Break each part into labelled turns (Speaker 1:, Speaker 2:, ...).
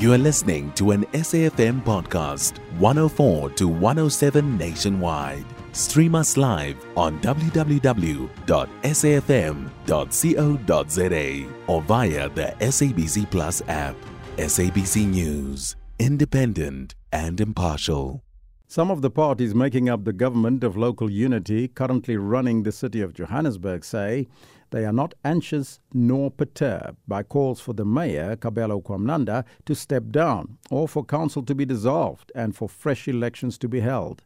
Speaker 1: You are listening to an SAFM podcast, 104 to 107 nationwide. Stream us live on www.safm.co.za or via the SABC Plus app. SABC News, independent and impartial.
Speaker 2: Some of the parties making up the government of local unity currently running the city of Johannesburg say they are not anxious nor perturbed by calls for the mayor, Kabelo Gwamanda, to step down or for council to be dissolved and for fresh elections to be held.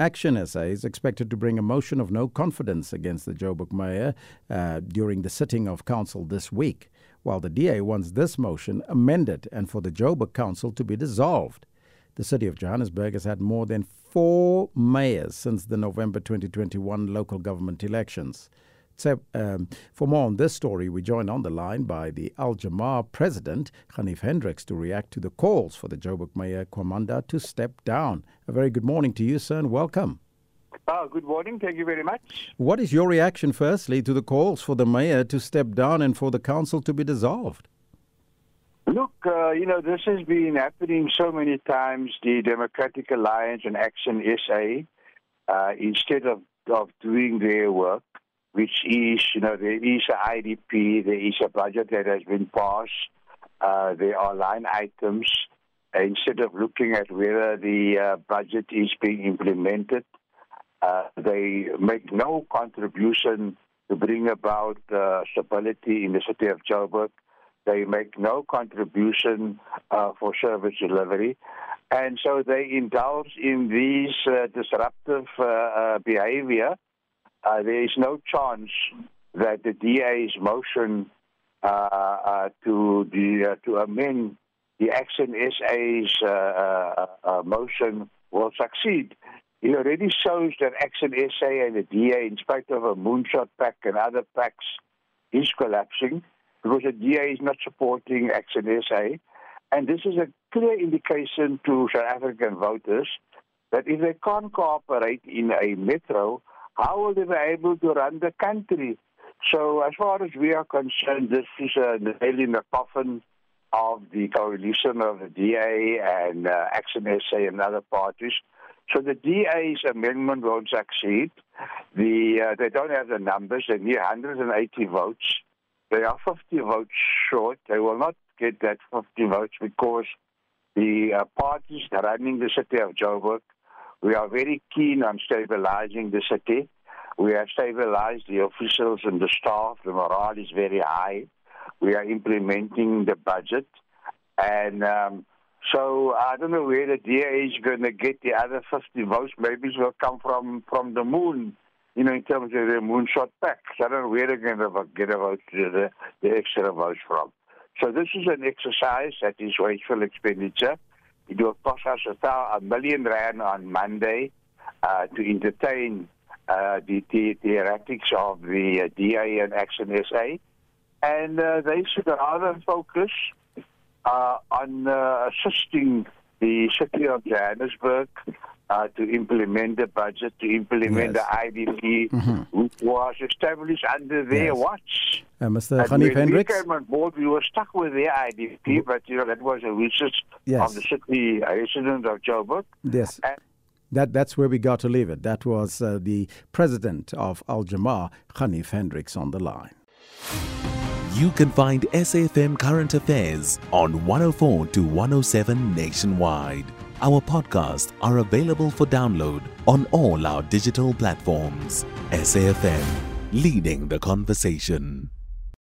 Speaker 2: Action SA is expected to bring a motion of no confidence against the Joburg mayor uh, during the sitting of council this week, while the DA wants this motion amended and for the Joburg council to be dissolved. The city of Johannesburg has had more than four mayors since the November 2021 local government elections. So, um, for more on this story, we join on the line by the Al Jama-ah president, Ganief Hendricks, to react to the calls for the Joburg Mayor Gwamanda to step down. A very good morning to you, sir, and welcome.
Speaker 3: Oh, good morning. Thank you very much.
Speaker 2: What is your reaction, firstly, to the calls for the mayor to step down and for the council to be dissolved?
Speaker 3: Look, uh, you know, this has been happening so many times. The Democratic Alliance and Action SA, uh, instead of, of doing their work, which is, you know, there is an IDP, there is a budget that has been passed, uh, there are line items. Instead of looking at whether the uh, budget is being implemented, uh, they make no contribution to bring about uh, stability in the city of Joburg. They make no contribution uh, for service delivery. And so they indulge in these uh, disruptive uh, behavior uh, there is no chance that the DA's motion uh, uh, to the to amend the Action SA's motion will succeed. It already shows that Action SA and the DA, in spite of a moonshot pact and other packs, is collapsing because the DA is not supporting Action SA. And this is a clear indication to South African voters that if they can't cooperate in a metro, how will they be able to run the country? So, as far as we are concerned, this is a nail in the coffin of the coalition of the DA and uh, Action SA and other parties. So the DA's amendment won't succeed. The uh, they don't have the numbers. They need 180 votes. They are 50 votes short. They will not get that 50 votes because the uh, parties running the city of Joburg we are very keen on stabilizing the city. We have stabilized the officials and the staff. The morale is very high. We are implementing the budget. And um, so I don't know where the DA is going to get the other 50 votes. Maybe it will come from, from the moon, you know, in terms of the moonshot pacts. I don't know where they're going to get a vote, the, the extra votes from. So this is an exercise that is wasteful expenditure. It will cost us a million rand on Monday uh, to entertain uh, the, the theoretics of the uh, DA and Action SA. And uh, they should rather focus uh, on uh, assisting the city of Johannesburg uh, to implement the budget, to implement yes. the IDP, mm-hmm. which was established under their yes. watch.
Speaker 2: Uh, Mr. Ganief Hendricks?
Speaker 3: we came on board, we were stuck with the IDP, but you know that was a wishes yes. of the city residents of Joburg.
Speaker 2: Yes. And that, that's where we got to leave it. That was uh, the president of Al Jama-ah, Ganief Hendricks, on the line.
Speaker 1: You can find SAFM Current Affairs on 104 to 107 nationwide. Our podcasts are available for download on all our digital platforms. SAFM, leading the conversation.